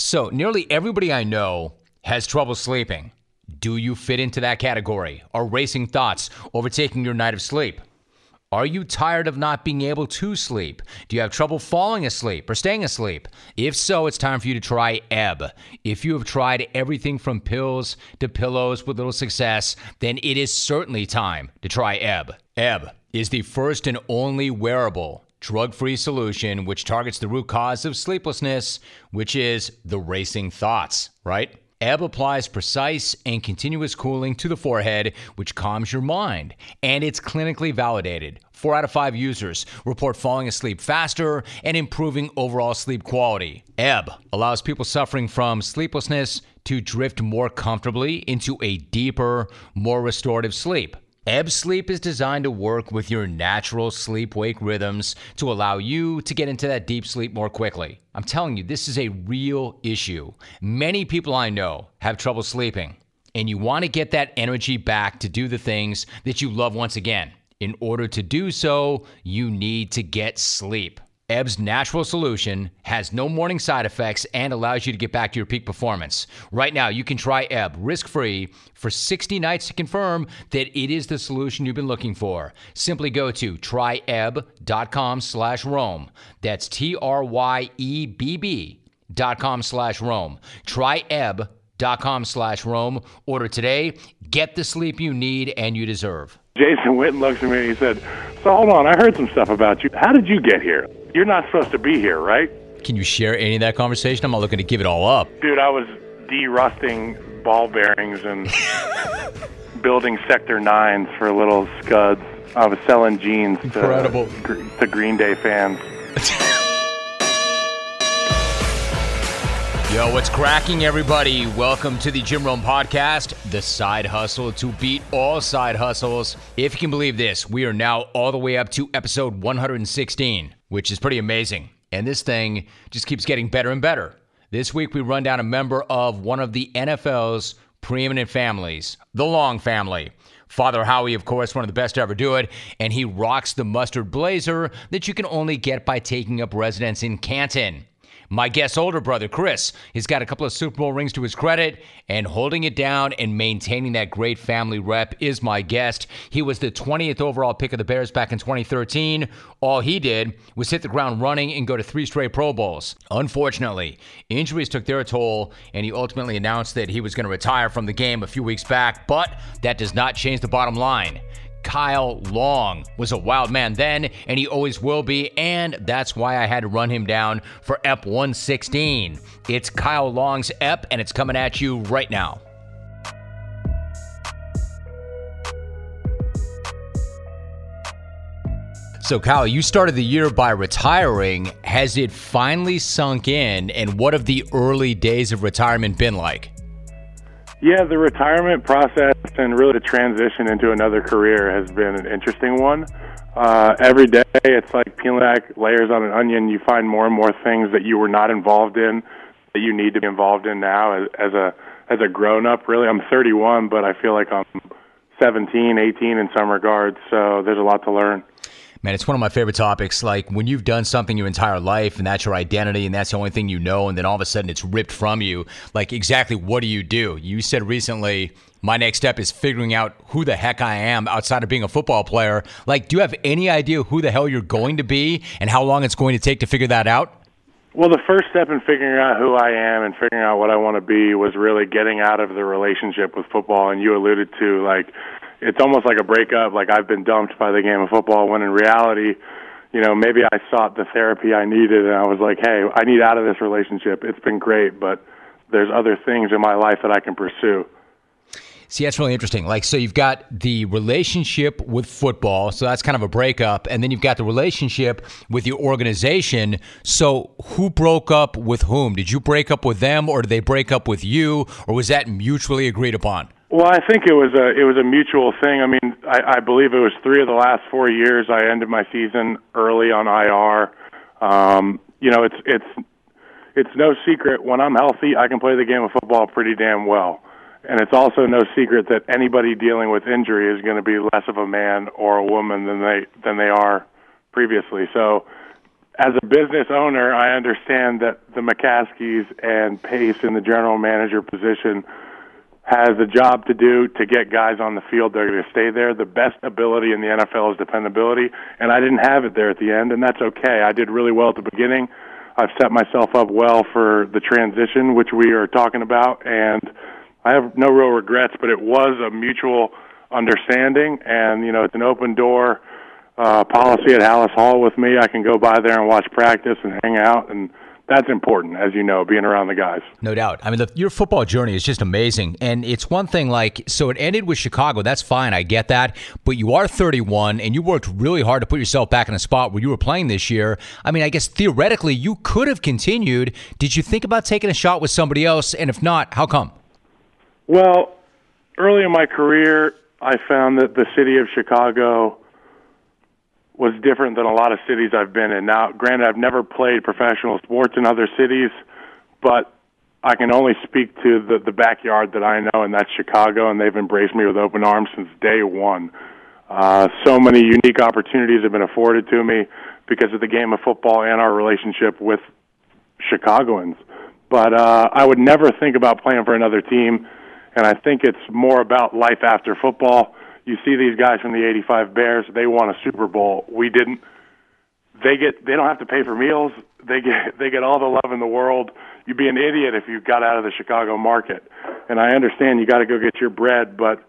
So, nearly everybody I know has trouble sleeping. Do you fit into that category? Are racing thoughts overtaking your night of sleep? Are you tired of not being able to sleep? Do you have trouble falling asleep or staying asleep? If so, it's time for you to try Ebb. If you have tried everything from pills to pillows with little success, then it is certainly time to try Ebb. Ebb is the first and only wearable drug free solution which targets the root cause of sleeplessness, which is the racing thoughts, right? Ebb applies precise and continuous cooling to the forehead, which calms your mind. And it's clinically validated. Four out of five users report falling asleep faster and improving overall sleep quality. Ebb allows people suffering from sleeplessness to drift more comfortably into a deeper, more restorative sleep. Ebb Sleep is designed to work with your natural sleep wake rhythms to allow you to get into that deep sleep more quickly. I'm telling you, this is a real issue. Many people I know have trouble sleeping, and you want to get that energy back to do the things that you love once again. In order to do so, you need to get sleep. Ebb's natural solution has no morning side effects and allows you to get back to your peak performance. Right now, you can try Ebb risk free for 60 nights to confirm that it is the solution you've been looking for. Simply go to tryebb.com slash Rome. That's T R Y E B B dot com slash Rome. Tryebb.com slash Rome. Order today. Get the sleep you need and you deserve. Jason Witten looks at me and he said, So hold on, I heard some stuff about you. How did you get here? You're not supposed to be here, right? Can you share any of that conversation? I'm not looking to give it all up. Dude, I was de-rusting ball bearings and building Sector 9s for little scuds. I was selling jeans Incredible. To, to Green Day fans. Yo, what's cracking, everybody? Welcome to the Jim Rome Podcast, the side hustle to beat all side hustles. If you can believe this, we are now all the way up to episode 116, which is pretty amazing. And this thing just keeps getting better and better. This week, we run down a member of one of the NFL's preeminent families, the Long family. Father Howie, of course, one of the best to ever do it, and he rocks the mustard blazer that you can only get by taking up residence in Canton. My guest's older brother, Chris, he's got a couple of Super Bowl rings to his credit, and holding it down and maintaining that great family rep is my guest. He was the 20th overall pick of the Bears back in 2013. All he did was hit the ground running and go to three straight Pro Bowls. Unfortunately, injuries took their toll, and he ultimately announced that he was going to retire from the game a few weeks back, but that does not change the bottom line. Kyle Long was a wild man then, and he always will be, and that's why I had to run him down for EP 116. It's Kyle Long's EP, and it's coming at you right now. So, Kyle, you started the year by retiring. Has it finally sunk in, and what have the early days of retirement been like? Yeah, the retirement process and really the transition into another career has been an interesting one. Uh, every day, it's like peeling back layers on an onion. You find more and more things that you were not involved in that you need to be involved in now as, as a as a grown up. Really, I'm 31, but I feel like I'm 17, 18 in some regards. So there's a lot to learn. Man, it's one of my favorite topics. Like when you've done something your entire life and that's your identity and that's the only thing you know, and then all of a sudden it's ripped from you. Like, exactly what do you do? You said recently, my next step is figuring out who the heck I am outside of being a football player. Like, do you have any idea who the hell you're going to be and how long it's going to take to figure that out? Well, the first step in figuring out who I am and figuring out what I want to be was really getting out of the relationship with football. And you alluded to, like, it's almost like a breakup. Like I've been dumped by the game of football. When in reality, you know, maybe I sought the therapy I needed, and I was like, hey, I need out of this relationship. It's been great, but there's other things in my life that I can pursue. See, that's really interesting. Like, so you've got the relationship with football, so that's kind of a breakup, and then you've got the relationship with your organization. So, who broke up with whom? Did you break up with them, or did they break up with you, or was that mutually agreed upon? Well, I think it was a it was a mutual thing. I mean, I, I believe it was three of the last four years I ended my season early on IR. Um, you know, it's it's it's no secret when I'm healthy, I can play the game of football pretty damn well. And it's also no secret that anybody dealing with injury is going to be less of a man or a woman than they than they are previously. So as a business owner, I understand that the McCaskeys and Pace in the general manager position has a job to do to get guys on the field. They're going to stay there. The best ability in the NFL is dependability, and I didn't have it there at the end, and that's okay. I did really well at the beginning. I've set myself up well for the transition, which we are talking about, and I have no real regrets. But it was a mutual understanding, and you know, it's an open door uh, policy at Halas Hall with me. I can go by there and watch practice and hang out, and that's important, as you know, being around the guys. No doubt. I mean, the, your football journey is just amazing. And it's one thing like, so it ended with Chicago. That's fine. I get that. But you are 31 and you worked really hard to put yourself back in a spot where you were playing this year. I mean, I guess theoretically you could have continued. Did you think about taking a shot with somebody else? And if not, how come? Well, early in my career, I found that the city of Chicago was different than a lot of cities I've been in. Now, granted, I've never played professional sports in other cities, but I can only speak to the the backyard that I know, and that's Chicago, and they've embraced me with open arms since day one. Uh, so many unique opportunities have been afforded to me because of the game of football and our relationship with Chicagoans. But uh, I would never think about playing for another team, and I think it's more about life after football you see these guys from the 85 Bears, they won a Super Bowl. We didn't. They get they don't have to pay for meals. They get they get all the love in the world. You'd be an idiot if you got out of the Chicago market. And I understand you got to go get your bread, but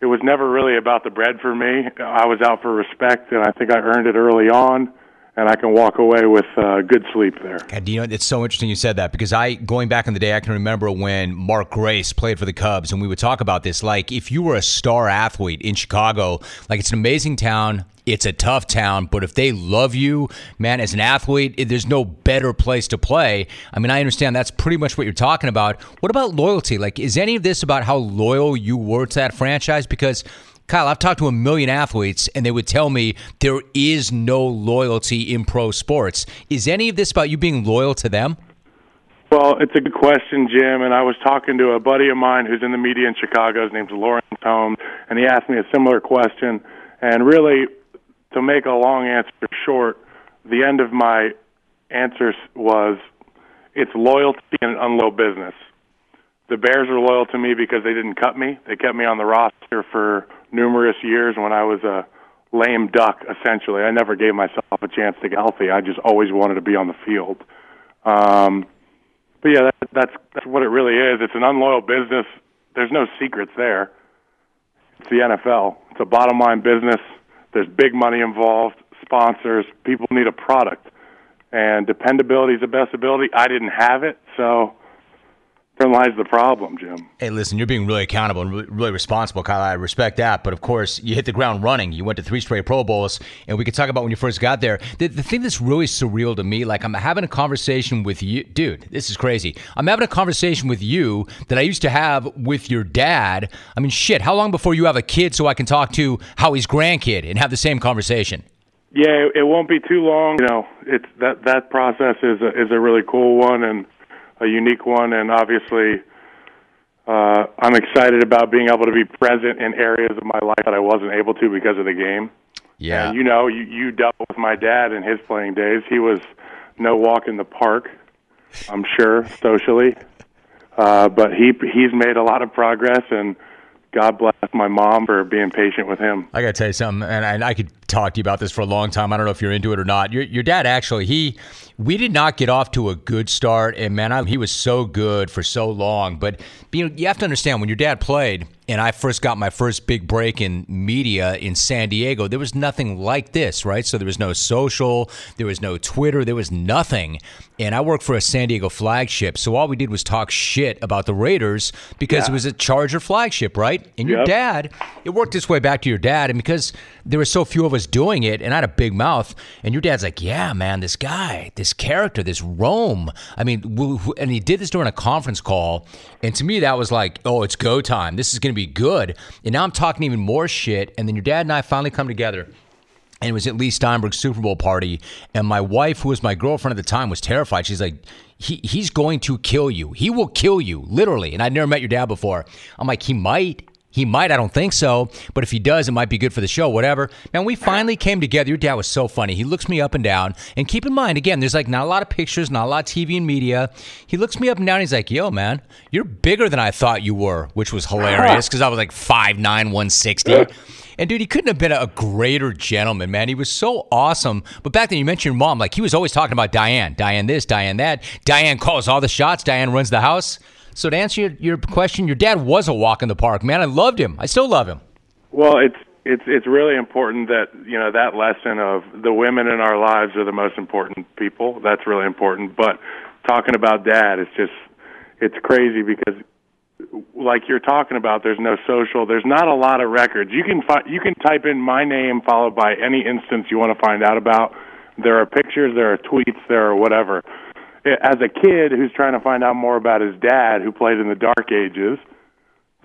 it was never really about the bread for me. I was out for respect, and I think I earned it early on and I can walk away with uh, good sleep there. God, you know, it's so interesting you said that because I, going back in the day, I can remember when Mark Grace played for the Cubs, and we would talk about this. Like, if you were a star athlete in Chicago, like it's an amazing town. It's a tough town, but if they love you, man, as an athlete, there's no better place to play. I mean, I understand that's pretty much what you're talking about. What about loyalty? Like, is any of this about how loyal you were to that franchise? Because Kyle, I've talked to a million athletes, and they would tell me there is no loyalty in pro sports. Is any of this about you being loyal to them? Well, it's a good question, Jim. And I was talking to a buddy of mine who's in the media in Chicago. His name's Lawrence Holmes, and he asked me a similar question. And really, to make a long answer short, the end of my answer was it's loyalty and unloyal business. The Bears were loyal to me because they didn't cut me. They kept me on the roster for numerous years when I was a lame duck. Essentially, I never gave myself a chance to get healthy. I just always wanted to be on the field. Um, but yeah, that, that's that's what it really is. It's an unloyal business. There's no secrets there. It's the NFL. It's a bottom line business. There's big money involved, sponsors. People need a product, and dependability is the best ability. I didn't have it, so therein lies the problem, Jim. Hey, listen, you're being really accountable and really responsible, Kyle. I respect that. But of course, you hit the ground running. You went to three straight Pro Bowls, and we could talk about when you first got there. The, the thing that's really surreal to me, like I'm having a conversation with you, dude. This is crazy. I'm having a conversation with you that I used to have with your dad. I mean, shit. How long before you have a kid so I can talk to Howie's grandkid and have the same conversation? Yeah, it won't be too long. You know, it's that that process is a, is a really cool one, and a unique one, and obviously, uh, I'm excited about being able to be present in areas of my life that I wasn't able to because of the game. Yeah, and you know, you you dealt with my dad in his playing days. He was no walk in the park, I'm sure, socially, uh, but he he's made a lot of progress and God bless my mom for being patient with him. I got to tell you something, and I, and I, could talk to you about this for a long time. I don't know if you're into it or not. Your, your dad actually, he, we did not get off to a good start, and man, I, he was so good for so long. But you know, you have to understand when your dad played, and I first got my first big break in media in San Diego, there was nothing like this, right? So there was no social, there was no Twitter, there was nothing. And I worked for a San Diego flagship, so all we did was talk shit about the Raiders because yeah. it was a Charger flagship, right? And your yep. dad, it worked its way back to your dad, and because there were so few of us doing it, and I had a big mouth, and your dad's like, "Yeah, man, this guy, this character, this Rome." I mean, and he did this during a conference call, and to me that was like, "Oh, it's go time. This is going to be good." And now I'm talking even more shit, and then your dad and I finally come together and it was at Leigh Steinberg's Super Bowl party. And my wife, who was my girlfriend at the time, was terrified. She's like, he, he's going to kill you. He will kill you, literally. And I'd never met your dad before. I'm like, he might. He might, I don't think so, but if he does, it might be good for the show, whatever. Man, we finally came together. Your dad was so funny. He looks me up and down. And keep in mind, again, there's like not a lot of pictures, not a lot of TV and media. He looks me up and down. He's like, yo, man, you're bigger than I thought you were, which was hilarious because I was like 5'9, 160. And dude, he couldn't have been a greater gentleman, man. He was so awesome. But back then, you mentioned your mom. Like, he was always talking about Diane. Diane this, Diane that. Diane calls all the shots. Diane runs the house. So to answer your, your question, your dad was a walk in the park, man. I loved him. I still love him. Well, it's it's it's really important that you know that lesson of the women in our lives are the most important people. That's really important. But talking about dad, it's just it's crazy because like you're talking about, there's no social. There's not a lot of records. You can fi- you can type in my name followed by any instance you want to find out about. There are pictures, there are tweets, there are whatever. As a kid who's trying to find out more about his dad, who played in the Dark Ages,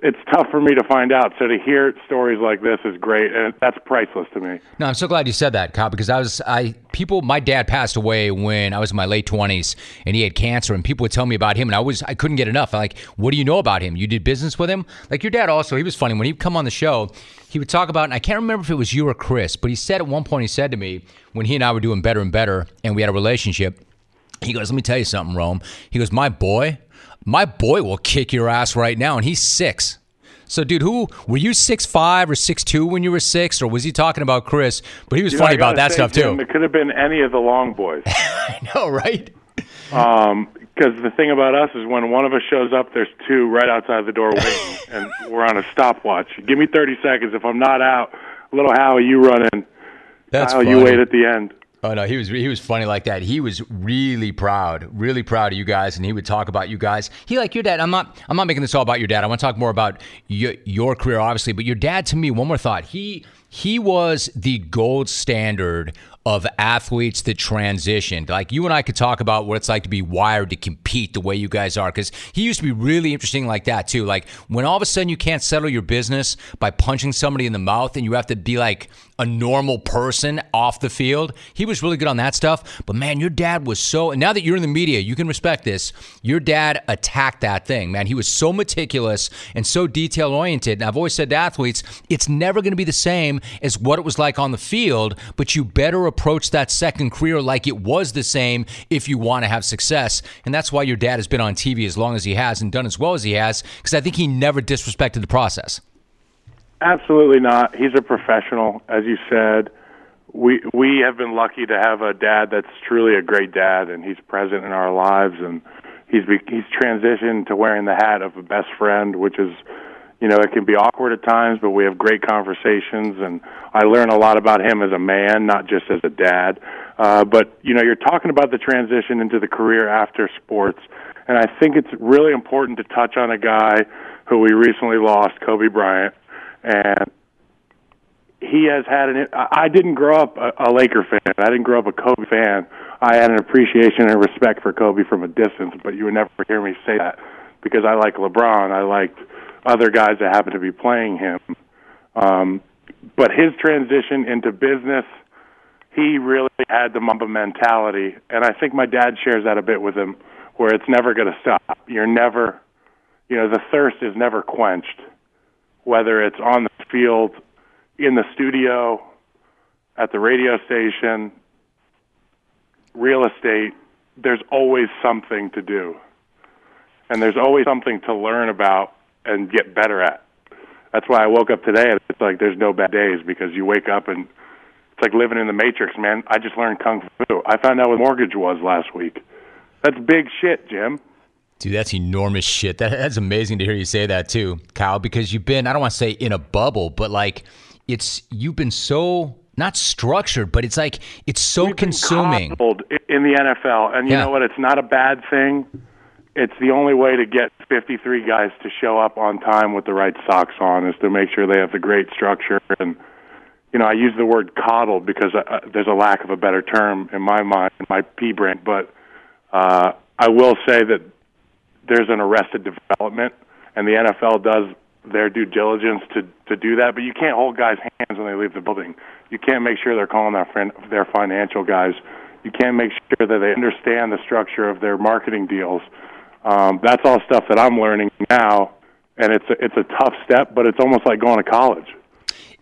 it's tough for me to find out. So to hear stories like this is great, and that's priceless to me. No, I'm so glad you said that, Kyle, because I was I people. My dad passed away when I was in my late 20s, and he had cancer, and people would tell me about him, and I was I couldn't get enough. I'm like, what do you know about him? You did business with him? Like your dad also, he was funny when he'd come on the show. He would talk about, and I can't remember if it was you or Chris, but he said at one point, he said to me when he and I were doing better and better, and we had a relationship. He goes, let me tell you something, Rome. He goes, my boy my boy will kick your ass right now, and he's six. So, dude, who were you six five or six two when you were six, or was he talking about Chris? But he was You funny about that stuff too. It could have been any of the long boys. I know, right? Um, because the thing about us is when one of us shows up, there's two right outside the door waiting, and we're on a stopwatch. Give me 30 seconds. If I'm not out, little Howie, you run in. That's Howie, you wait at the end. Oh no, he was he was funny like that. He was really proud, really proud of you guys, and he would talk about you guys. He like your dad. I'm not I'm not making this all about your dad. I want to talk more about your your career, obviously. But your dad, to me, one more thought. He he was the gold standard of athletes that transitioned. Like you and I could talk about what it's like to be wired to compete the way you guys are, because he used to be really interesting like that too. Like when all of a sudden you can't settle your business by punching somebody in the mouth, and you have to be like a normal person off the field. He was really good on that stuff. But man, your dad was so. And now that you're in the media, you can respect this. Your dad attacked that thing, man. He was so meticulous and so detail oriented. And I've always said to athletes, it's never going to be the same as what it was like on the field, but you better approach that second career like it was the same if you want to have success. And that's why your dad has been on TV as long as he has and done as well as he has, because I think he never disrespected the process. Absolutely not. He's a professional, as you said. We we have been lucky to have a dad that's truly a great dad, and he's present in our lives, and he's he's transitioned to wearing the hat of a best friend, which is, you know, it can be awkward at times, but we have great conversations, and I learn a lot about him as a man, not just as a dad. Uh, but you know, you're talking about the transition into the career after sports, and I think it's really important to touch on a guy who we recently lost, Kobe Bryant and he has had an. I didn't grow up a, a Laker fan. I didn't grow up a Kobe fan. I had an appreciation and respect for Kobe from a distance, but you would never hear me say that because I like LeBron. I liked other guys that happen to be playing him. Um, but his transition into business, he really had the Mamba mentality, and I think my dad shares that a bit with him, where it's never going to stop. You're never, you know, the thirst is never quenched whether it's on the field, in the studio, at the radio station, real estate, there's always something to do. And there's always something to learn about and get better at. That's why I woke up today and it's like there's no bad days because you wake up and it's like living in the matrix, man. I just learned kung fu. I found out what mortgage was last week. That's big shit, Jim. Dude, that's enormous shit. That, that's amazing to hear you say that too, Kyle, because you've been, I don't want to say in a bubble, but like it's, you've been so, not structured, but it's like, it's so We've consuming. in the NFL. And you Yeah. know what? It's not a bad thing. It's the only way to get 53 guys to show up on time with the right socks on is to make sure they have the great structure. And, you know, I use the word coddled because uh, there's a lack of a better term in my mind, in my pea brain. But uh, I will say that there's an arrested development, and the NFL does their due diligence to to do that. But you can't hold guys' hands when they leave the building. You can't make sure they're calling their friend, their financial guys. You can't make sure that they understand the structure of their marketing deals. Um, that's all stuff that I'm learning now and it's a, it's a tough step, but it's almost like going to college.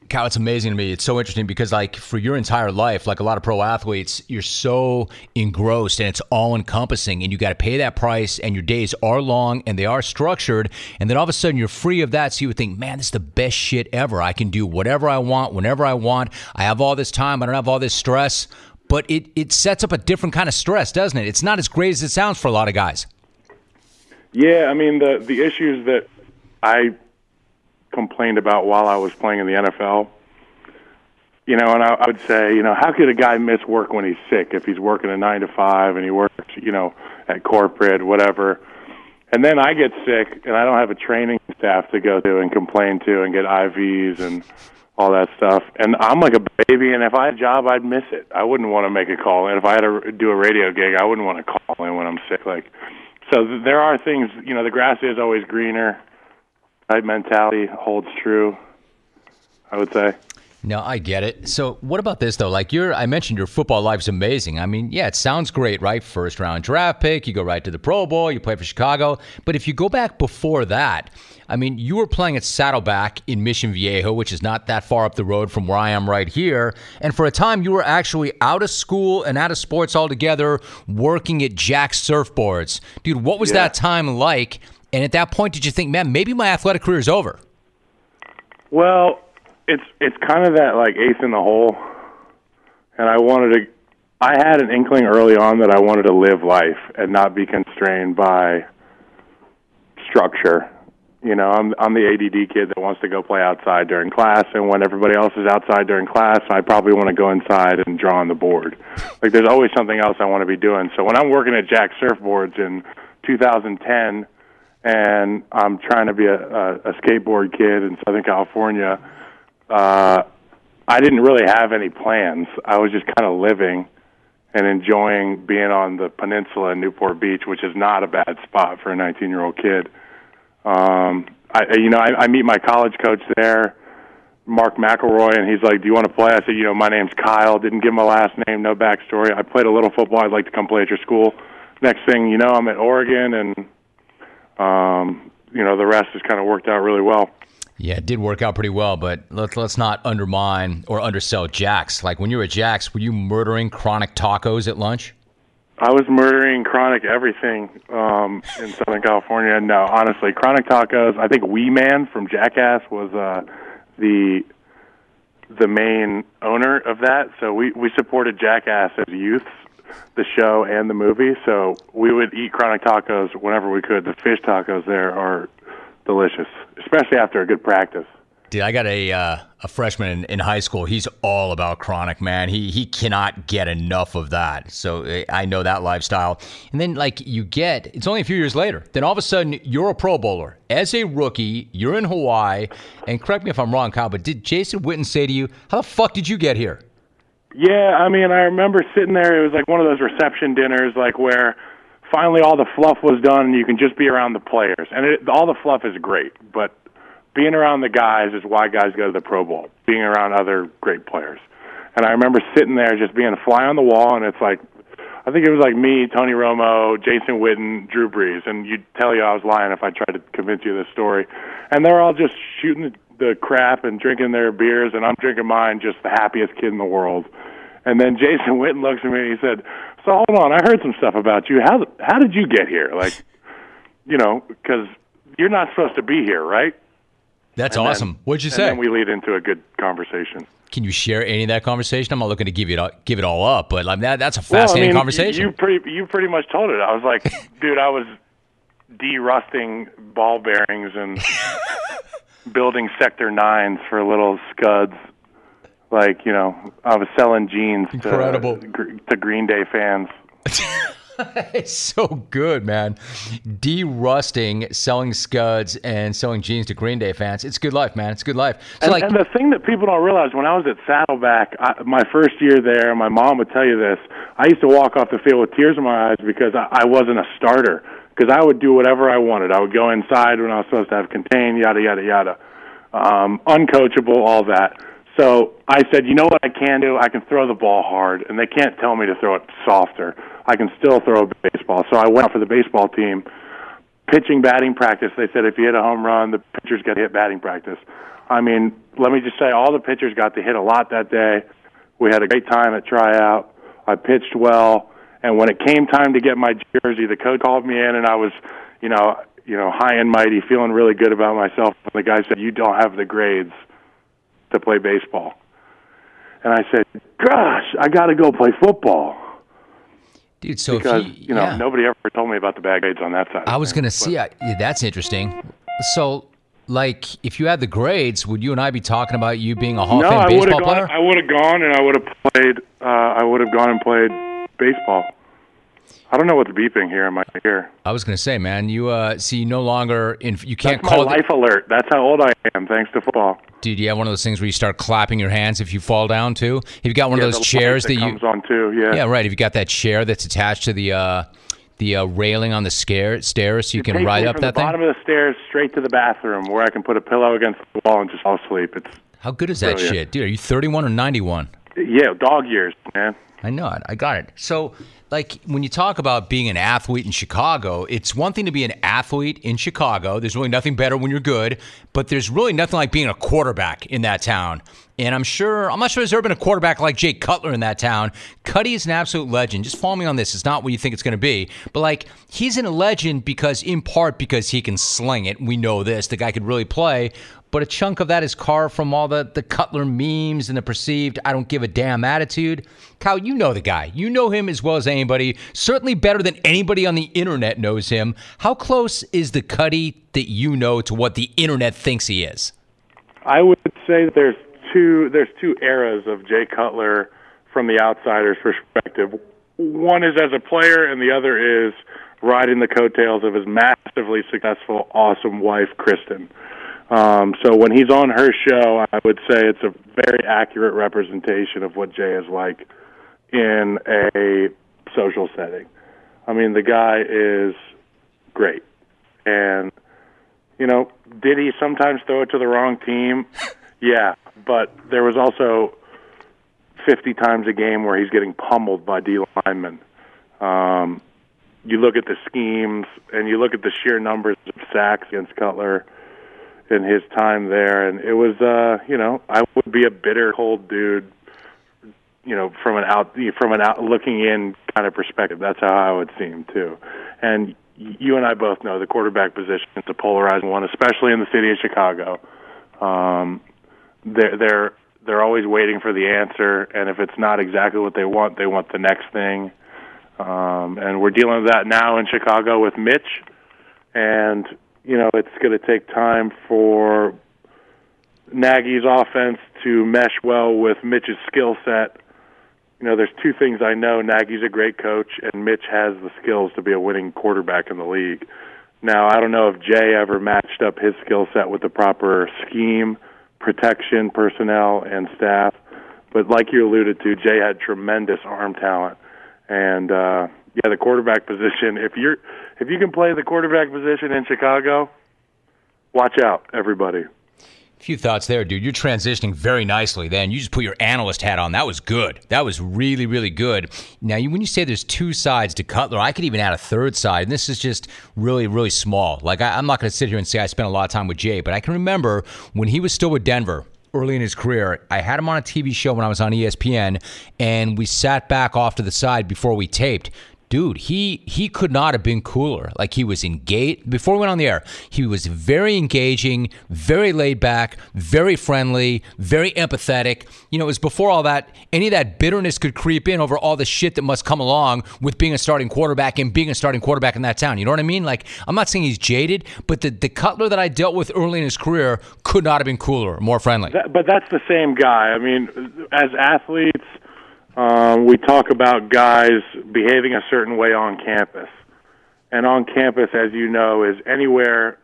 Kyle, it's amazing to me. It's so interesting because, like, for your entire life, like a lot of pro athletes, you're so engrossed and it's all encompassing, and you got to pay that price, and your days are long and they are structured. And then all of a sudden, you're free of that. So you would think, man, this is the best shit ever. I can do whatever I want, whenever I want. I have all this time, I don't have all this stress. But it, it sets up a different kind of stress, doesn't it? It's not as great as it sounds for a lot of guys. Yeah, I mean, the, the issues that I complained about while I was playing in the NFL. You know, and I, I would say, you know, how could a guy miss work when he's sick if he's working a nine to five and he works, you know, at corporate, whatever. And then I get sick and I don't have a training staff to go to and complain to and get IVs and all that stuff. And I'm like a baby, and if I had a job, I'd miss it. I wouldn't want to make a call. And if I had to do a radio gig, I wouldn't want to call in when I'm sick. Like, so there are things, you know, the grass is always greener type mentality holds true. I would say. No, I get it. So, what about this though? Like your, I mentioned your football life's amazing. I mean, yeah, it sounds great, right? First round draft pick, you go right to the Pro Bowl, you play for Chicago. But if you go back before that, I mean, you were playing at Saddleback in Mission Viejo, which is not that far up the road from where I am right here. And for a time, you were actually out of school and out of sports altogether, working at Jack's Surfboards. Dude, what was yeah. that time like? And at that point, did you think, man, maybe my athletic career is over? Well, it's it's kind of that like ace in the hole, and I wanted to. I had an inkling early on that I wanted to live life and not be constrained by structure. You know, I'm I'm the ADD kid that wants to go play outside during class, and when everybody else is outside during class, I probably want to go inside and draw on the board. Like, there's always something else I want to be doing. So when I'm working at Jack Surfboards in 2010 and I'm trying to be a, a, a skateboard kid in Southern California. Uh, I didn't really have any plans. I was just kind of living and enjoying being on the peninsula in Newport Beach, which is not a bad spot for a 19 year old kid. Um, I, you know, I, I meet my college coach there, Mark McElroy, and he's like, "Do you want to play?" I said, "You know, my name's Kyle. Didn't give my last name, no backstory. I played a little football. I'd like to come play at your school." Next thing you know, I'm at Oregon, and um, you know, the rest has kind of worked out really well. Yeah, it did work out pretty well, but let's let's not undermine or undersell Jack's. Like when you were at Jack's, were you murdering chronic tacos at lunch? I was murdering chronic everything um, in Southern California. No, honestly, chronic tacos. I think Wee Man from Jackass was uh, the the main owner of that. So we we supported Jackass as youths the show and the movie. So we would eat chronic tacos whenever we could. The fish tacos there are delicious, especially after a good practice. Dude, I got a uh, a freshman in, in, high school. He's all about chronic, man. He he cannot get enough of that. So eh, I know that lifestyle. And then like you get, it's only a few years later. Then all of a sudden you're a Pro Bowler as a rookie. You're in Hawaii. And correct me if I'm wrong, Kyle, but did Jason Witten say to you, "How the fuck did you get here?" Yeah, I mean, I remember sitting there. It was like one of those reception dinners, like where finally all the fluff was done, and you can just be around the players. And it, all the fluff is great, but being around the guys is why guys go to the Pro Bowl. Being around other great players. And I remember sitting there just being a fly on the wall, and it's like, I think it was like me, Tony Romo, Jason Witten, Drew Brees, and you'd tell you I was lying if I tried to convince you of this story. And they're all just shooting the crap and drinking their beers, and I'm drinking mine, just the happiest kid in the world. And then Jason Witten looks at me and he said, "So hold on, I heard some stuff about you. How how did you get here? Like, you know, because you're not supposed to be here, right?" That's and awesome. Then, What'd you say? And we lead into a good conversation. Can you share any of that conversation? I'm not looking to give it all, give it all up, but like that, that's a fascinating well, I mean, conversation. You pretty you pretty much told it. I was like, dude, I was de-rusting ball bearings and building sector nines for little scuds. Like you know, I was selling jeans Incredible. to to Green Day fans. it's so good, man. De-rusting, selling scuds, and selling jeans to Green Day fans. It's good life, man. It's good life. So and, like, and the thing that people don't realize, when I was at Saddleback, I, my first year there, my mom would tell you this. I used to walk off the field with tears in my eyes because I, I wasn't a starter. Because I would do whatever I wanted. I would go inside when I was supposed to have contain, yada yada yada um, uncoachable, all that. So I said, you know what I can do? I can throw the ball hard, and they can't tell me to throw it softer. I can still throw a baseball. So I went out for the baseball team, pitching batting practice. They said if you hit a home run, the pitchers get to hit batting practice. I mean, let me just say, all the pitchers got to hit a lot that day. We had a great time at tryout. I pitched well, and when it came time to get my jersey, the coach called me in, and I was, you know, you know, high and mighty, feeling really good about myself. And the guy said, "You don't have the grades to play baseball." And I said, "Gosh, I got to go play football." Dude, so because if you, you know yeah. nobody ever told me about the bad grades on that side. I was going gonna see. I, yeah, that's interesting. So, like, if you had the grades, would you and I be talking about you being a Hall No, of Fame I baseball player? gone. I would have gone, and I would have played. Uh, I would have gone and played baseball. I don't know what's beeping here in my ear. I was gonna say, man, you uh, see, you no longer in. You can't That's my call. the- life alert. That's how old I am, thanks to football. Dude, you have one of those things where you start clapping your hands if you fall down too. Have you got one Yeah, of those chairs that, you? comes on too. Yeah. Yeah, right. If you got that chair that's attached to the uh, the uh, railing on the scare, stairs, so you can Takes ride up from that the thing. bottom of the stairs straight to the bathroom, where I can put a pillow against the wall and just fall asleep. It's How good is that shit, dude? Are you 31 or 91? yeah, dog years, man. I know it. I got it. So, like, when you talk about being an athlete in Chicago, it's one thing to be an athlete in Chicago. There's really nothing better when you're good, but there's really nothing like being a quarterback in that town. And I'm sure, I'm not sure there's ever been a quarterback like Jay Cutler in that town. Cuddy is an absolute legend. Just follow me on this. It's not what you think it's going to be. But, like, he's in a legend because, in part, because he can sling it. We know this. The guy could really play. But a chunk of that is carved from all the, the Cutler memes and the perceived I don't give a damn attitude. Kyle, you know the guy. You know him as well as anybody, certainly better than anybody on the internet knows him. How close is the Cuddy that you know to what the internet thinks he is? I would say there's two there's two eras of Jay Cutler from the outsider's perspective. One is as a player, and the other is riding the coattails of his massively successful, awesome wife, Kristen. Um, so when he's on her show, I would say it's a very accurate representation of what Jay is like in a social setting. I mean, the guy is great, and you know, did he sometimes throw it to the wrong team? Yeah, but there was also 50 times a game where he's getting pummeled by D linemen. Um, you look at the schemes and you look at the sheer numbers of sacks against Cutler in his time there, and it was, uh, you know, I would be a bitter, cold dude, you know, from an out from an out looking in kind of perspective. That's how I would seem too. And you and I both know the quarterback position is a polarizing one, especially in the city of Chicago. Um, they're they're they're always waiting for the answer, and if it's not exactly what they want, they want the next thing. Um, and we're dealing with that now in Chicago with Mitch, and you know it's going to take time for Nagy's offense to mesh well with Mitch's skill set. You know, there's two things I know. Nagy's a great coach, and Mitch has the skills to be a winning quarterback in the league. Now, I don't know if Jay ever matched up his skill set with the proper scheme, protection, personnel, and staff. But like you alluded to, Jay had tremendous arm talent, and uh, yeah, the quarterback position. If you're if you can play the quarterback position in Chicago, watch out, everybody. A few thoughts there, dude. You're transitioning very nicely. Then you just put your analyst hat on. That was good. That was really, really good. Now, when you say there's two sides to Cutler, I could even add a third side, and this is just really, really small. Like I, I'm not going to sit here and say I spent a lot of time with Jay, but I can remember when he was still with Denver. Early in his career, I had him on a TV show when I was on ESPN, and we sat back off to the side before we taped dude, he he could not have been cooler. Like he was engaged before we went on the air. He was very engaging, very laid back, very friendly, very empathetic. You know, it was before all that any of that bitterness could creep in over all the shit that must come along with being a starting quarterback and being a starting quarterback in that town. You know what I mean? Like I'm not saying he's jaded, but the the Cutler that I dealt with early in his career could not have been cooler, more friendly. That, but that's the same guy. I mean, as athletes, um, we talk about guys behaving a certain way on campus. And on campus, as you know, is anywhere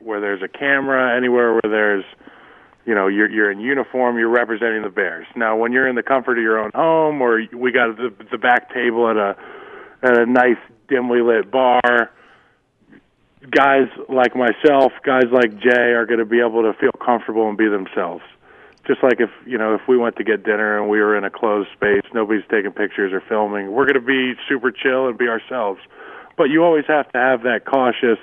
where there's a camera, anywhere where there's, you know, you're you're in uniform, you're representing the Bears. Now, when you're in the comfort of your own home, or we got the the back table at a at a nice dimly lit bar, guys like myself, guys like Jay, are going to be able to feel comfortable and be themselves just like if you know if we went to get dinner and we were in a closed space, nobody's taking pictures or filming. We're going to be super chill and be ourselves. But you always have to have that cautious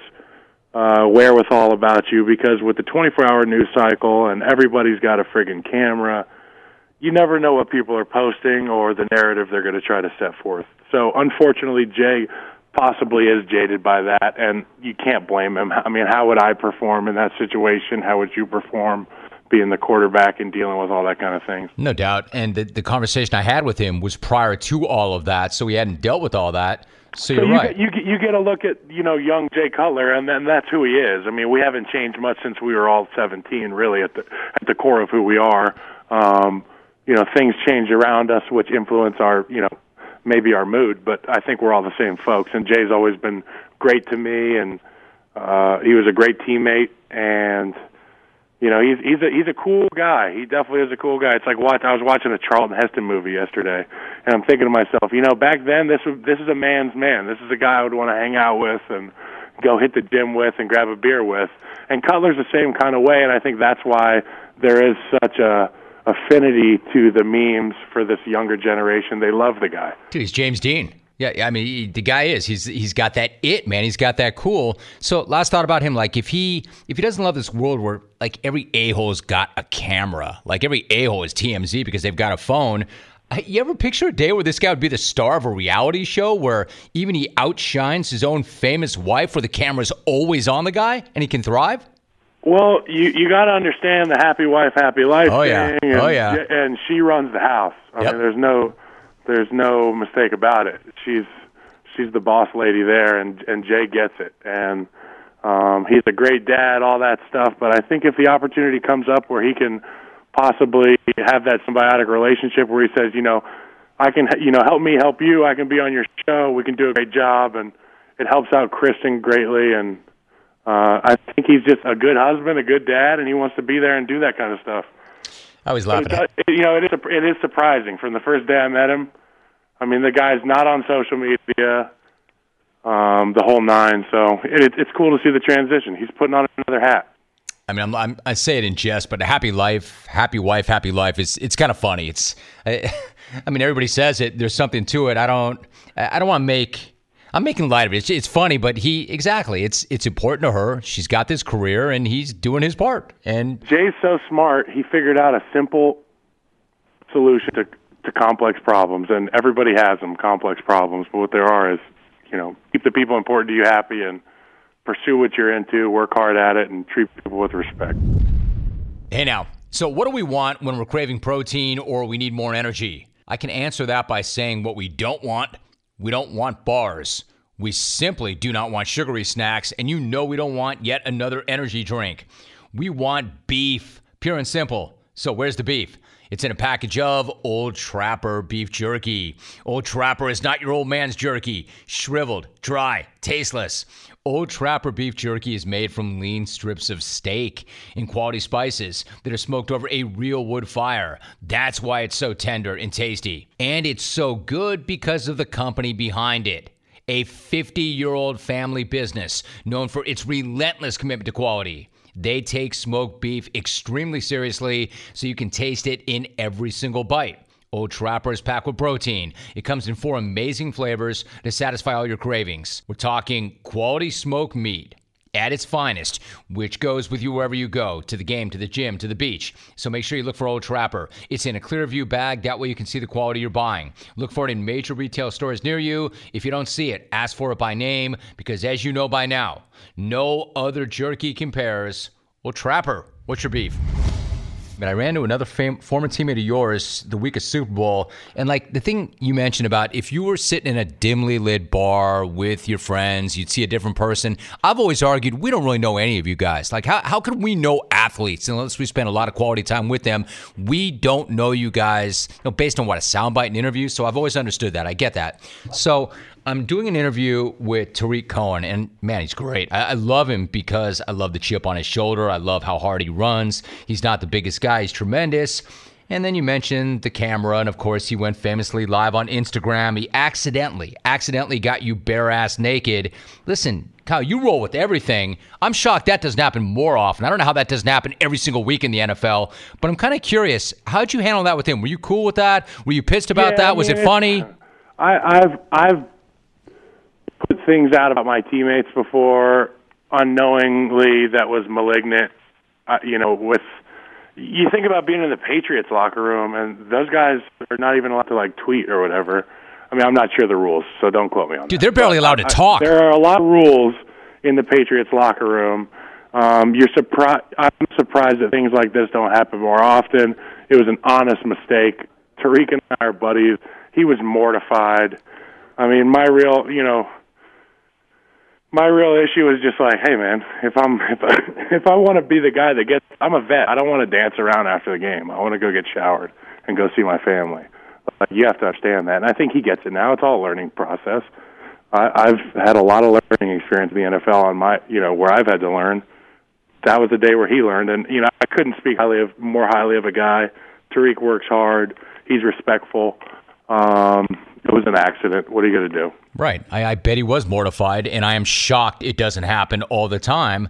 uh, wherewithal about you because with the 24-hour news cycle and everybody's got a friggin' camera, you never know what people are posting or the narrative they're going to try to set forth. So unfortunately, Jay possibly is jaded by that, and you can't blame him. I mean, how would I perform in that situation? How would you perform? Being the quarterback and dealing with all that kind of things. No doubt. And the, the conversation I had with him was prior to all of that, so he hadn't dealt with all that. So you're you right. Get, you get, you get a look at you know young Jay Cutler, and then that's who he is. I mean, we haven't changed much since we were all 17, really at the at the core of who we are. Um, you know, things change around us, which influence our you know maybe our mood, but I think we're all the same folks. And Jay's always been great to me, and uh, he was a great teammate, and you know he's he's a he's a cool guy. He definitely is a cool guy. It's like watch I was watching a Charlton Heston movie yesterday, and I'm thinking to myself, you know, back then this was this is a man's man. This is a guy I would want to hang out with and go hit the gym with and grab a beer with. And Cutler's the same kind of way, and I think that's why there is such a affinity to the memes for this younger generation. They love the guy. Dude, he's James Dean. Yeah, I mean, he, the guy is. He's he's got that it, man. He's got that cool. So, last thought about him, like if he if he doesn't love this world where like every a hole's got a camera, like every a hole is TMZ because they've got a phone. You ever picture a day where this guy would be the star of a reality show where even he outshines his own famous wife, where the camera's always on the guy and he can thrive? Well, you you got to understand the happy wife, happy life oh, yeah. And, oh yeah, and she runs the house. I yep. mean, there's no there's no mistake about it. She's she's the boss lady there, and and Jay gets it, and um, he's a great dad, all that stuff. But I think if the opportunity comes up where he can possibly have that symbiotic relationship where he says, you know, I can, you know, help me help you. I can be on your show. We can do a great job, and it helps out Kristen greatly. And uh, I think he's just a good husband, a good dad, and he wants to be there and do that kind of stuff. I was laughing. It, you know, it is it is surprising. From the first day I met him, I mean, the guy's not on social media, um, the whole nine. So it, it's cool to see the transition. He's putting on another hat. I mean, I'm, I'm, i say it in jest, but a happy life, happy wife, happy life is it's kind of funny. It's, I, I mean, everybody says it. There's something to it. I don't, I don't want to make. I'm making light of it. It's, it's funny, but he exactly. It's it's important to her. She's got this career, and he's doing his part. And Jay's so smart. He figured out a simple solution to to complex problems, and everybody has them, complex problems. But what there are is, you know, keep the people important to you happy and pursue what you're into, work hard at it, and treat people with respect. Hey, now, so what do we want when we're craving protein or we need more energy? I can answer that by saying what we don't want. We don't want bars. We simply do not want sugary snacks, and you know we don't want yet another energy drink. We want beef, pure and simple. So, where's the beef? It's in a package of Old Trapper beef jerky. Old Trapper is not your old man's jerky. Shriveled, dry, tasteless. Old Trapper beef jerky is made from lean strips of steak and quality spices that are smoked over a real wood fire. That's why it's so tender and tasty. And it's so good because of the company behind it a 50 year old family business known for its relentless commitment to quality. They take smoked beef extremely seriously, so you can taste it in every single bite. Old Trapper is packed with protein. It comes in four amazing flavors to satisfy all your cravings. We're talking quality smoked meat at its finest, which goes with you wherever you go to the game, to the gym, to the beach. So make sure you look for Old Trapper. It's in a clear view bag. That way you can see the quality you're buying. Look for it in major retail stores near you. If you don't see it, ask for it by name because, as you know by now, no other jerky compares. Old Trapper, what's your beef? But I ran into another fam- former teammate of yours the week of Super Bowl, and like the thing you mentioned about if you were sitting in a dimly lit bar with your friends, you'd see a different person. I've always argued we don't really know any of you guys. Like, how, how could we know athletes unless we spend a lot of quality time with them? We don't know you guys you know, based on what a soundbite and interview. So I've always understood that. I get that. So I'm doing an interview with Tarik Cohen, and man, he's great. I, I, love him because I love the chip on his shoulder. I love how hard he runs. He's not the biggest guy, he's tremendous. And then you mentioned the camera, and of course, he went famously live on Instagram. He accidentally, accidentally got you bare ass naked. Listen, Kyle, you roll with everything. I'm shocked that doesn't happen more often. I don't know how that doesn't happen every single week in the NFL, but I'm kind of curious. How'd you handle that with him? Were you cool with that? Were you pissed about yeah, that? Was mean, it funny? I, I've I've things out about my teammates before. unknowingly that was malignant. Uh, you know, with you think about being in the Patriots locker room, and those guys are not even allowed to like tweet or whatever. I mean, I'm not sure the rules, so don't quote me on Dude, that. Dude, they're barely allowed to I- talk. there are a lot of rules in the Patriots locker room. Um, you're surprised. I'm surprised that things like this don't happen more often. It was an honest mistake. Tarik and I are buddies. He was mortified. I mean, my real, you know, my real issue is just like, hey man, if I'm if I, if I want to be the guy that gets, I'm a vet. I don't want to dance around after the game. I want to go get showered and go see my family. Like you have to understand that, and I think he gets it now. It's all a learning process. I, I've had a lot of learning experience in the NFL on my, you know, where I've had to learn. That was the day where he learned, and you know, I couldn't speak highly of more highly of a guy. Tarik works hard. He's respectful. Um, it was an accident. What are you going to do? Right. I, I bet he was mortified, and I am shocked it doesn't happen all the time.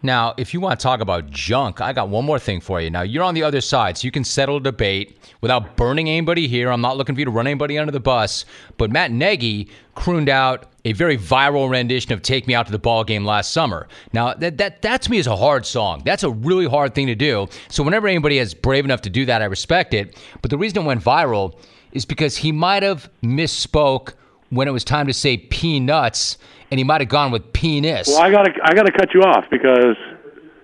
Now, if you want to talk about junk, I got one more thing for you. Now, you're on the other side, so you can settle a debate without burning anybody here. I'm not looking for you to run anybody under the bus. But Matt Nagy crooned out a very viral rendition of "Take Me Out to the Ball Game" last summer. Now, that that that to me is a hard song. That's a really hard thing to do. So whenever anybody is brave enough to do that, I respect it. But the reason it went viral is because he might have misspoke when it was time to say peanuts, and he might have gone with penis. Well, I gotta I gotta cut you off because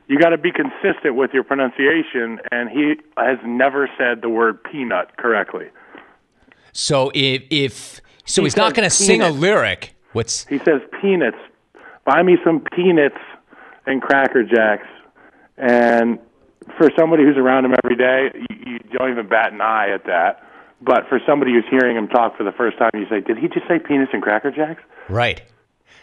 you got to be consistent with your pronunciation, and he has never said the word peanut correctly. So if if so, He he's not going to sing a lyric. What's He says peanuts. Buy me some peanuts and Cracker Jacks. And for somebody who's around him every day, you, you don't even bat an eye at that. But for somebody who's hearing him talk for the first time, you say, "Did he just say penis and Cracker Jacks?" right?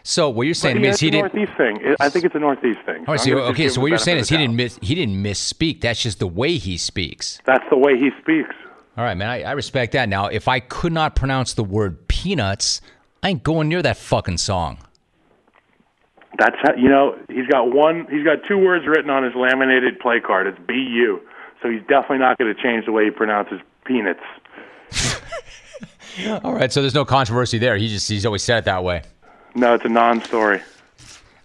So what you're saying to I me mean, is he didn't. Northeast thing. I think it's a Northeast thing. Oh, All right, so, okay, so what you're saying is he didn't miss he didn't misspeak. That's just the way he speaks. That's the way he speaks. All right, man, I, I respect that. Now, if I could not pronounce the word peanuts, I ain't going near that fucking song. That's how, you know he's got one. He's got two words written on his laminated play card. It's "bu," so he's definitely not going to change the way he pronounces peanuts. All right, so there's no controversy there. He just he's always said it that way. No, it's a non-story.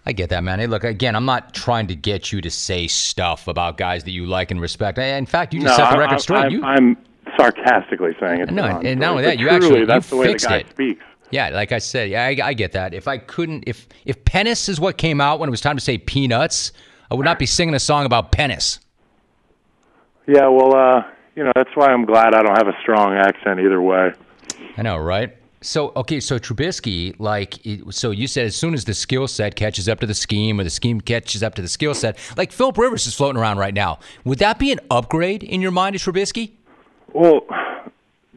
I get that, man. Hey, look, again, I'm not trying to get you to say stuff about guys that you like and respect. In fact, you just no, set the record I, straight. I'm, you, I'm sarcastically saying it's No, a and- not only that, you actually- you that's the way the guy it. speaks. yeah, like I said, yeah, I, I get that. If I couldn't, if if penis is what came out when it was time to say peanuts, I would not be singing a song about penis. Yeah, well, uh, you know that's why I'm glad I don't have a strong accent either way. I know, right? So okay, so Trubisky, like, so you said as soon as the skill set catches up to the scheme, or the scheme catches up to the skill set, like Philip Rivers is floating around right now. Would that be an upgrade in your mind to Trubisky? Well,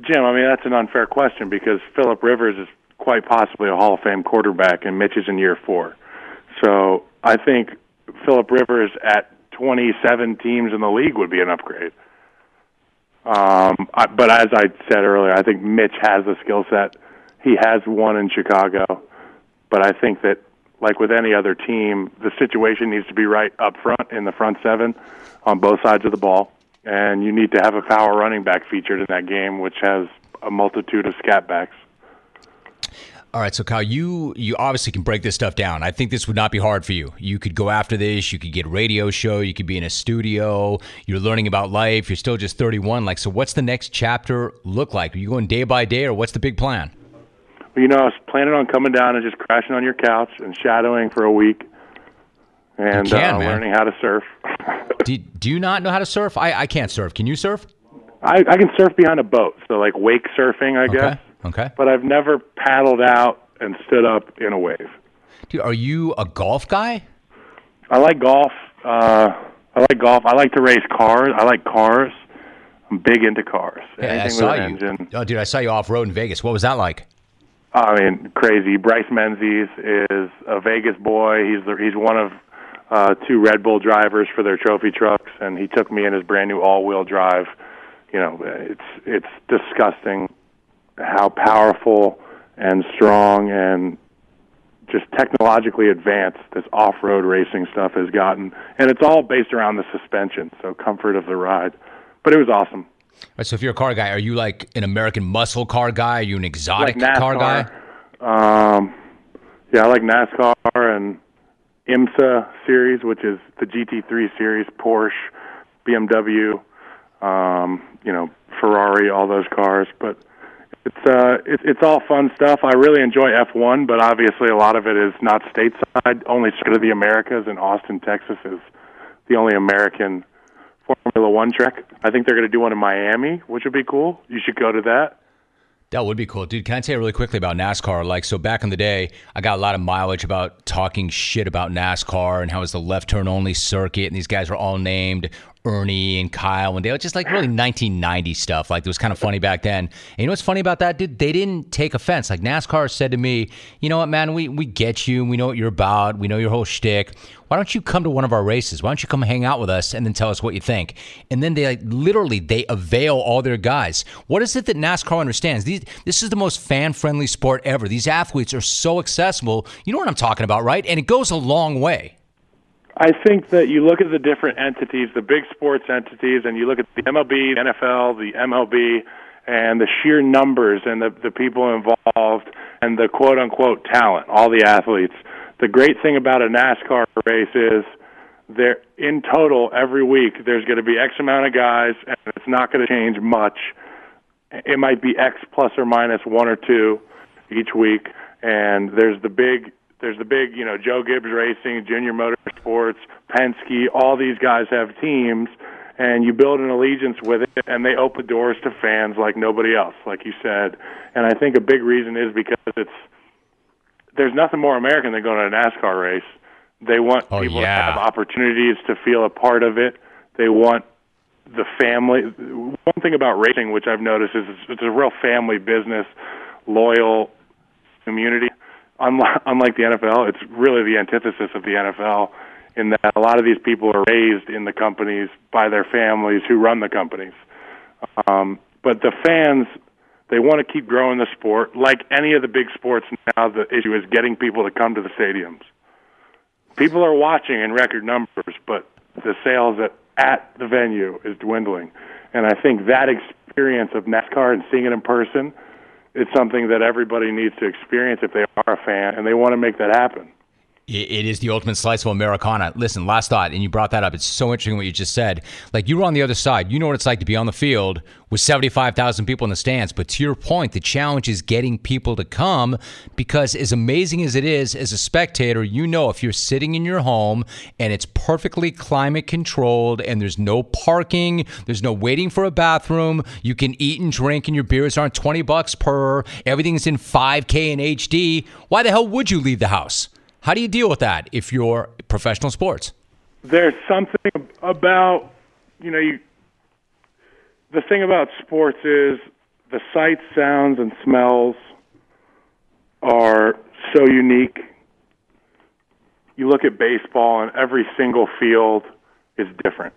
Jim, I mean that's an unfair question because Philip Rivers is quite possibly a Hall of Fame quarterback, and Mitch is in year four. So I think Philip Rivers at 27 teams in the league would be an upgrade. Um, I, but as I said earlier, I think Mitch has the skill set. He has one in Chicago, but I think that, like with any other team, the situation needs to be right up front in the front seven on both sides of the ball, and you need to have a power running back featured in that game, which has a multitude of scat backs. All right, so Kyle, you you obviously can break this stuff down. I think this would not be hard for you. You could go after this. You could get a radio show. You could be in a studio. You're learning about life. You're still just 31. Like, so what's the next chapter look like? Are you going day by day, or what's the big plan? Well, you know, I was planning on coming down and just crashing on your couch and shadowing for a week and can, uh, learning how to surf. Do, do you not know how to surf? I, I can't surf. Can you surf? I, I can surf behind a boat, so like wake surfing, I guess. Okay. But I've never paddled out and stood up in a wave. Dude, are you a golf guy? I like golf. Uh, I like golf. I like to race cars. I like cars. I'm big into cars. Yeah, I saw with you. engine. Oh, dude, I saw you off road in Vegas. What was that like? I mean, crazy. Bryce Menzies is a Vegas boy. He's the, he's one of uh, two Red Bull drivers for their trophy trucks, and he took me in his brand new all-wheel drive. You know, it's it's disgusting how powerful and strong and just technologically advanced this off-road racing stuff has gotten, and it's all based around the suspension, so comfort of the ride. But it was awesome. Right, so if you're a car guy, are you like an American muscle car guy? Are you an exotic like car guy? Um, yeah, I like NASCAR and IMSA series, which is the GT3 series, Porsche, BMW, um, you know, Ferrari, all those cars. But it's uh, it, it's all fun stuff. I really enjoy F1, but obviously a lot of it is not stateside. Only sort of the Americas, and Austin, Texas, is the only American Formula One track. I think they're going to do one in Miami, which would be cool. You should go to that. That would be cool. Dude, can I tell you really quickly about NASCAR? Like, so back in the day, I got a lot of mileage about talking shit about NASCAR and how it's the left turn only circuit, and these guys were all named Ernie and Kyle and Dale, just like really 1990 stuff. Like it was kind of funny back then. And you know what's funny about that, dude? They didn't take offense. Like NASCAR said to me, you know what, man, we, we get you. We know what you're about. We know your whole shtick. Why don't you come to one of our races? Why don't you come hang out with us and then tell us what you think? And then they like literally they avail all their guys. What is it that NASCAR understands? These this is the most fan friendly sport ever. These athletes are so accessible. You know what I'm talking about, right? And it goes a long way. I think that you look at the different entities, the big sports entities, and you look at the MLB, the NFL, the MLB, and the sheer numbers and the, the people involved and the quote unquote talent, all the athletes. The great thing about a NASCAR race is there in total every week there's going to be X amount of guys and it's not going to change much. It might be X plus or minus one or two each week and there's the big there's the big, you know, Joe Gibbs Racing, Junior Motorsports, Penske, all these guys have teams and you build an allegiance with it and they open doors to fans like nobody else, like you said. And I think a big reason is because it's there's nothing more American than going to a NASCAR race. They want oh, people yeah. to have opportunities to feel a part of it. They want the family. One thing about racing, which I've noticed, is it's a real family business, loyal community unlike, the NFL, it's really the antithesis of the NFL in that a lot of these people are raised in the companies by their families who run the companies. Um, but the fans, they want to keep growing the sport. Like any of the big sports now, the issue is getting people to come to the stadiums. People are watching in record numbers, but the sales at, at the venue is dwindling. And I think that experience of NASCAR and seeing it in person – it's something that everybody needs to experience if they are a fan and they want to make that happen. It is the ultimate slice of Americana. Listen, last thought, and you brought that up. It's so interesting what you just said. Like you were on the other side. You know what it's like to be on the field with 75,000 people in the stands. But to your point, the challenge is getting people to come because, as amazing as it is, as a spectator, you know if you're sitting in your home and it's perfectly climate controlled and there's no parking, there's no waiting for a bathroom, you can eat and drink and your beers aren't 20 bucks per, everything's in 5K and HD, why the hell would you leave the house? How do you deal with that if you're professional sports? There's something about, you know, you, the thing about sports is the sights, sounds, and smells are so unique. You look at baseball, and every single field is different.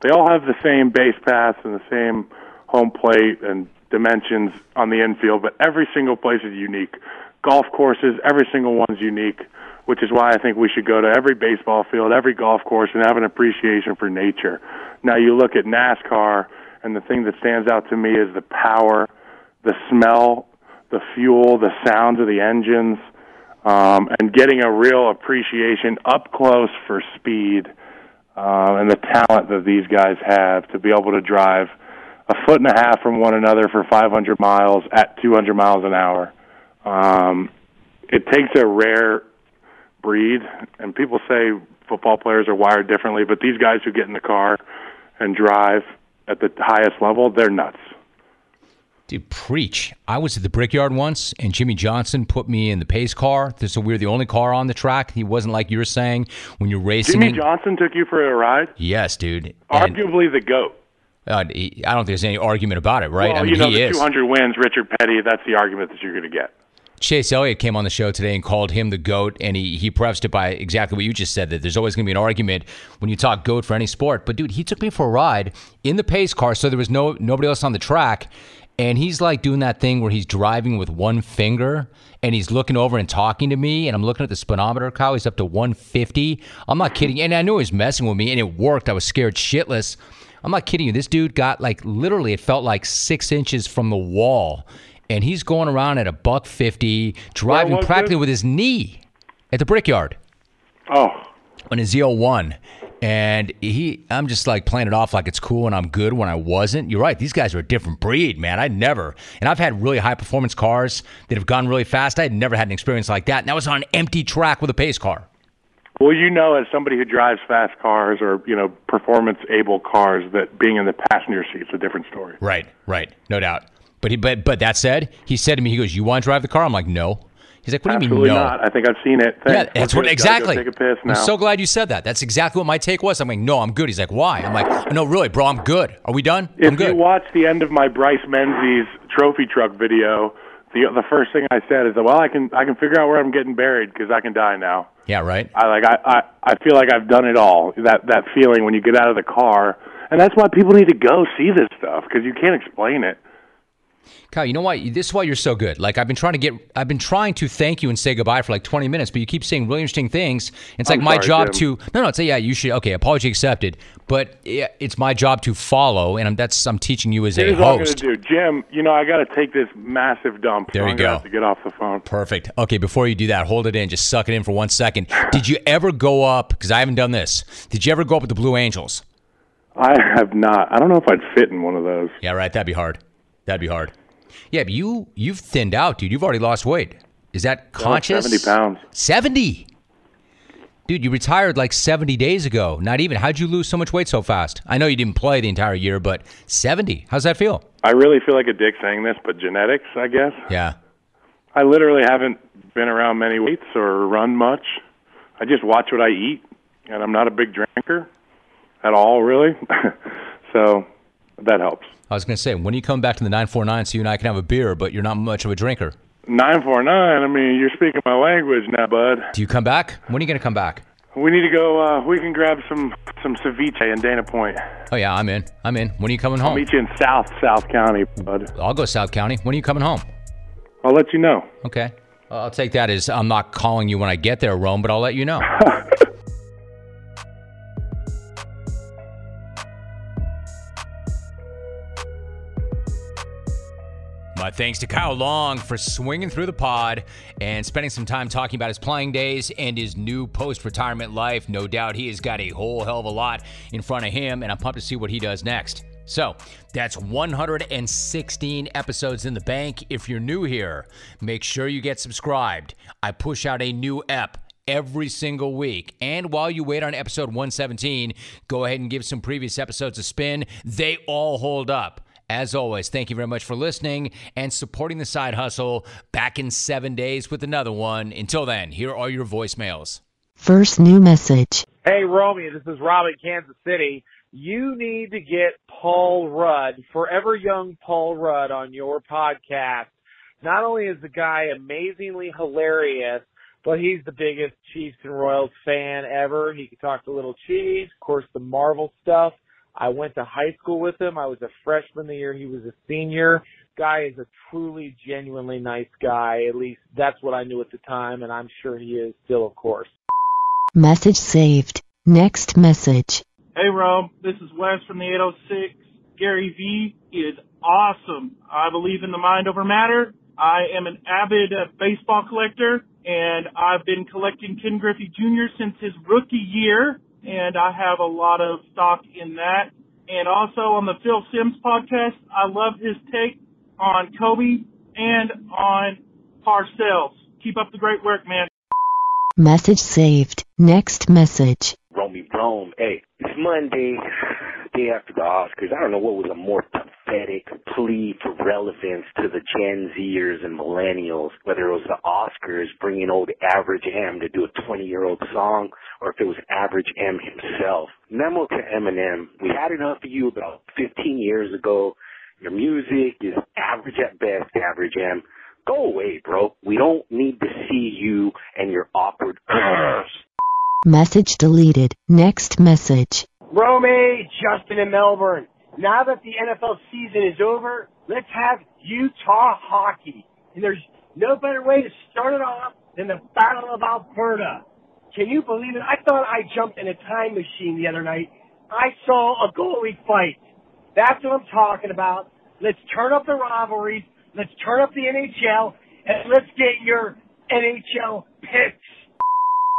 They all have the same base paths and the same home plate and dimensions on the infield, but every single place is unique golf courses, every single one's unique, which is why I think we should go to every baseball field, every golf course, and have an appreciation for nature. Now, you look at NASCAR, and the thing that stands out to me is the power, the smell, the fuel, the sounds of the engines, um, and getting a real appreciation up close for speed uh, and the talent that these guys have to be able to drive a foot and a half from one another for 500 miles at 200 miles an hour. Um, it takes a rare breed, and people say football players are wired differently, but these guys who get in the car and drive at the highest level, they're nuts. Dude, preach. I was at the Brickyard once, and Jimmie Johnson put me in the pace car. So we were the only car on the track. He wasn't like you were saying when you're racing. Jimmie Johnson took you for a ride? Yes, dude. Arguably and, the GOAT. Uh, I don't think there's any argument about it, right? Well, I mean, you know, he the is. 200 wins, Richard Petty, that's the argument that you're going to get. Chase Elliott came on the show today and called him the GOAT, and he, he prefaced it by exactly what you just said that there's always going to be an argument when you talk GOAT for any sport. But, dude, he took me for a ride in the pace car, so there was no nobody else on the track. And he's like doing that thing where he's driving with one finger and he's looking over and talking to me. And I'm looking at the speedometer, Kyle. He's up to 150. I'm not kidding. And I knew he was messing with me, and it worked. I was scared shitless. I'm not kidding you. This dude got like literally, it felt like six inches from the wall and he's going around at a buck fifty, driving practically with his knee at the Brickyard. Oh, on his Z01. And he, I'm just like playing it off like it's cool and I'm good when I wasn't. You're right. These guys are a different breed, man. I never, and I've had really high performance cars that have gone really fast. I had never had an experience like that. And that was on an empty track with a pace car. Well, you know, as somebody who drives fast cars or you know performance able cars, that being in the passenger seat is a different story. Right, right, no doubt. But he, but but that said, he said to me, he goes, "You want to drive the car?" I'm like, "No." He's like, "What do you Absolutely mean no?" not. I think I've seen it. Yeah, that's what exactly. Go take a piss now. I'm so glad you said that. That's exactly what my take was. I'm like, no, I'm good. He's like, why? I'm like, no, really, bro, I'm good. Are we done? I'm if you watch the end of my Bryce Menzies trophy truck video, the the first thing I said is, that "Well, I can I can figure out where I'm getting buried because I can die now." yeah, right. I like I, I I feel like I've done it all. That that feeling when you get out of the car, and that's why people need to go see this stuff because you can't explain it. Kyle, you know why? This is why you're so good. Like I've been trying to get, I've been trying to thank you and say goodbye for like 20 minutes, but you keep saying really interesting things. It's like I'm my sorry, job Jim. to no, no. It's a, yeah, you should. Okay, apology accepted. But yeah, it's my job to follow, and I'm, that's I'm teaching you as a Here's what I'm host. gonna do, Jim. You know I got to take this massive dump. There so you I'm go. Have to get off the phone. Perfect. Okay, before you do that, hold it in. Just suck it in for one second. Did you ever go up? Because I haven't done this. Did you ever go up with the Blue Angels? I have not. I don't know if I'd fit in one of those. Yeah, right. That'd be hard. That'd be hard. Yeah, but you you've thinned out, dude. You've already lost weight. Is that conscious? 70 pounds. 70. Dude, you retired like 70 days ago. Not even. How'd you lose so much weight so fast? I know you didn't play the entire year, but 70. How's that feel? I really feel like a dick saying this, but genetics, I guess. Yeah. I literally haven't been around many weights or run much. I just watch what I eat, and I'm not a big drinker at all, really. so that helps. I was going to say, when you come back to the 949 so you and I can have a beer, but you're not much of a drinker? Nine four nine. I mean, you're speaking my language now, bud. Do you come back? When are you going to come back? We need to go. Uh, we can grab some some ceviche in Dana Point. Oh, yeah, I'm in. I'm in. When are you coming home? I'll home? meet you in South South County, bud. I'll go South County. When are you coming home? I'll let you know. Okay. I'll take that as I'm not calling you when I get there, Rome, but I'll let you know. My thanks to Kyle Long for swinging through the pod and spending some time talking about his playing days and his new post retirement life. No doubt he has got a whole hell of a lot in front of him, and I'm pumped to see what he does next. So that's 116 episodes in the bank. If you're new here, make sure you get subscribed. I push out a new ep every single week. And while you wait on episode 117, go ahead and give some previous episodes a spin. They all hold up. As always, thank you very much for listening and supporting the side hustle. Back in seven days with another one. Until then, here are your voicemails. First new message. Hey, Romy, this is Rob in Kansas City. You need to get Paul Rudd, Forever Young Paul Rudd, on your podcast. Not only is the guy amazingly hilarious, but he's the biggest Chiefs and Royals fan ever. He can talk to little cheese, of course, the Marvel stuff. I went to high school with him. I was a freshman the year he was a senior. Guy is a truly, genuinely nice guy. At least that's what I knew at the time, and I'm sure he is still, of course. Message saved. Next message. Hey, Rob. This is Wes from the 806. Gary V is awesome. I believe in the mind over matter. I am an avid uh, baseball collector, and I've been collecting Ken Griffey Jr. since his rookie year, and I have a lot of stock in that. And also on the Phil Simms podcast, I love his take on Kobe and on Parcells. Keep up the great work, man. Message saved. Next message. Romy Rome. Hey, it's Monday, day after the Oscars. I don't know what was a more pathetic plea for relevance to the Gen Zers and millennials, whether it was the Oscars bringing old Average M to do a 20-year-old song, or if it was Average M himself. Memo to Eminem. We had enough of you about 15 years ago. Your music is average at best, Average M. Go away, bro. We don't need to see you and your awkward Message deleted. Next message. Romy, Justin in Melbourne. Now that the NFL season is over, let's have Utah hockey. And there's no better way to start it off than the Battle of Alberta. Can you believe it? I thought I jumped in a time machine the other night. I saw a goalie fight. That's what I'm talking about. Let's turn up the rivalries. Let's turn up the NHL. And let's get your NHL picks.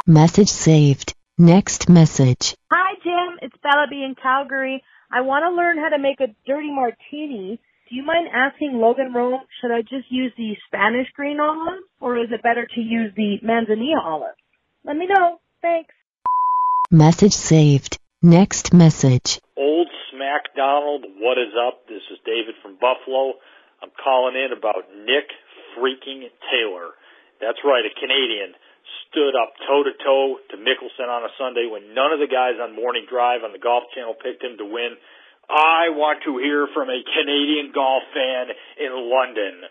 Message saved. Next message. Hi, Jim. It's Bella B in Calgary. I want to learn how to make a dirty martini. Do you mind asking Logan Rome, should I just use the Spanish green olive or is it better to use the manzanilla olive? Let me know. Thanks. Message saved. Next message. Old Smack Donald, what is up? This is David from Buffalo. I'm calling in about Nick freaking Taylor. That's right, a Canadian stood up toe to toe to Mickelson on a Sunday when none of the guys on Morning Drive on the Golf Channel picked him to win. I want to hear from a Canadian golf fan in London,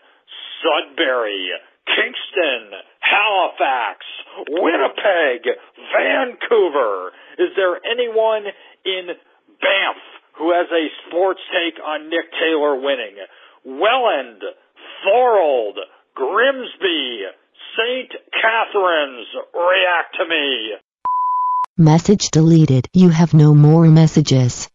Sudbury, Kingston, Halifax, Winnipeg, Vancouver. Is there anyone in Banff who has a sports take on Nick Taylor winning? Welland, Thorold, Grimsby, St. Catharines, react to me. Message deleted. You have no more messages.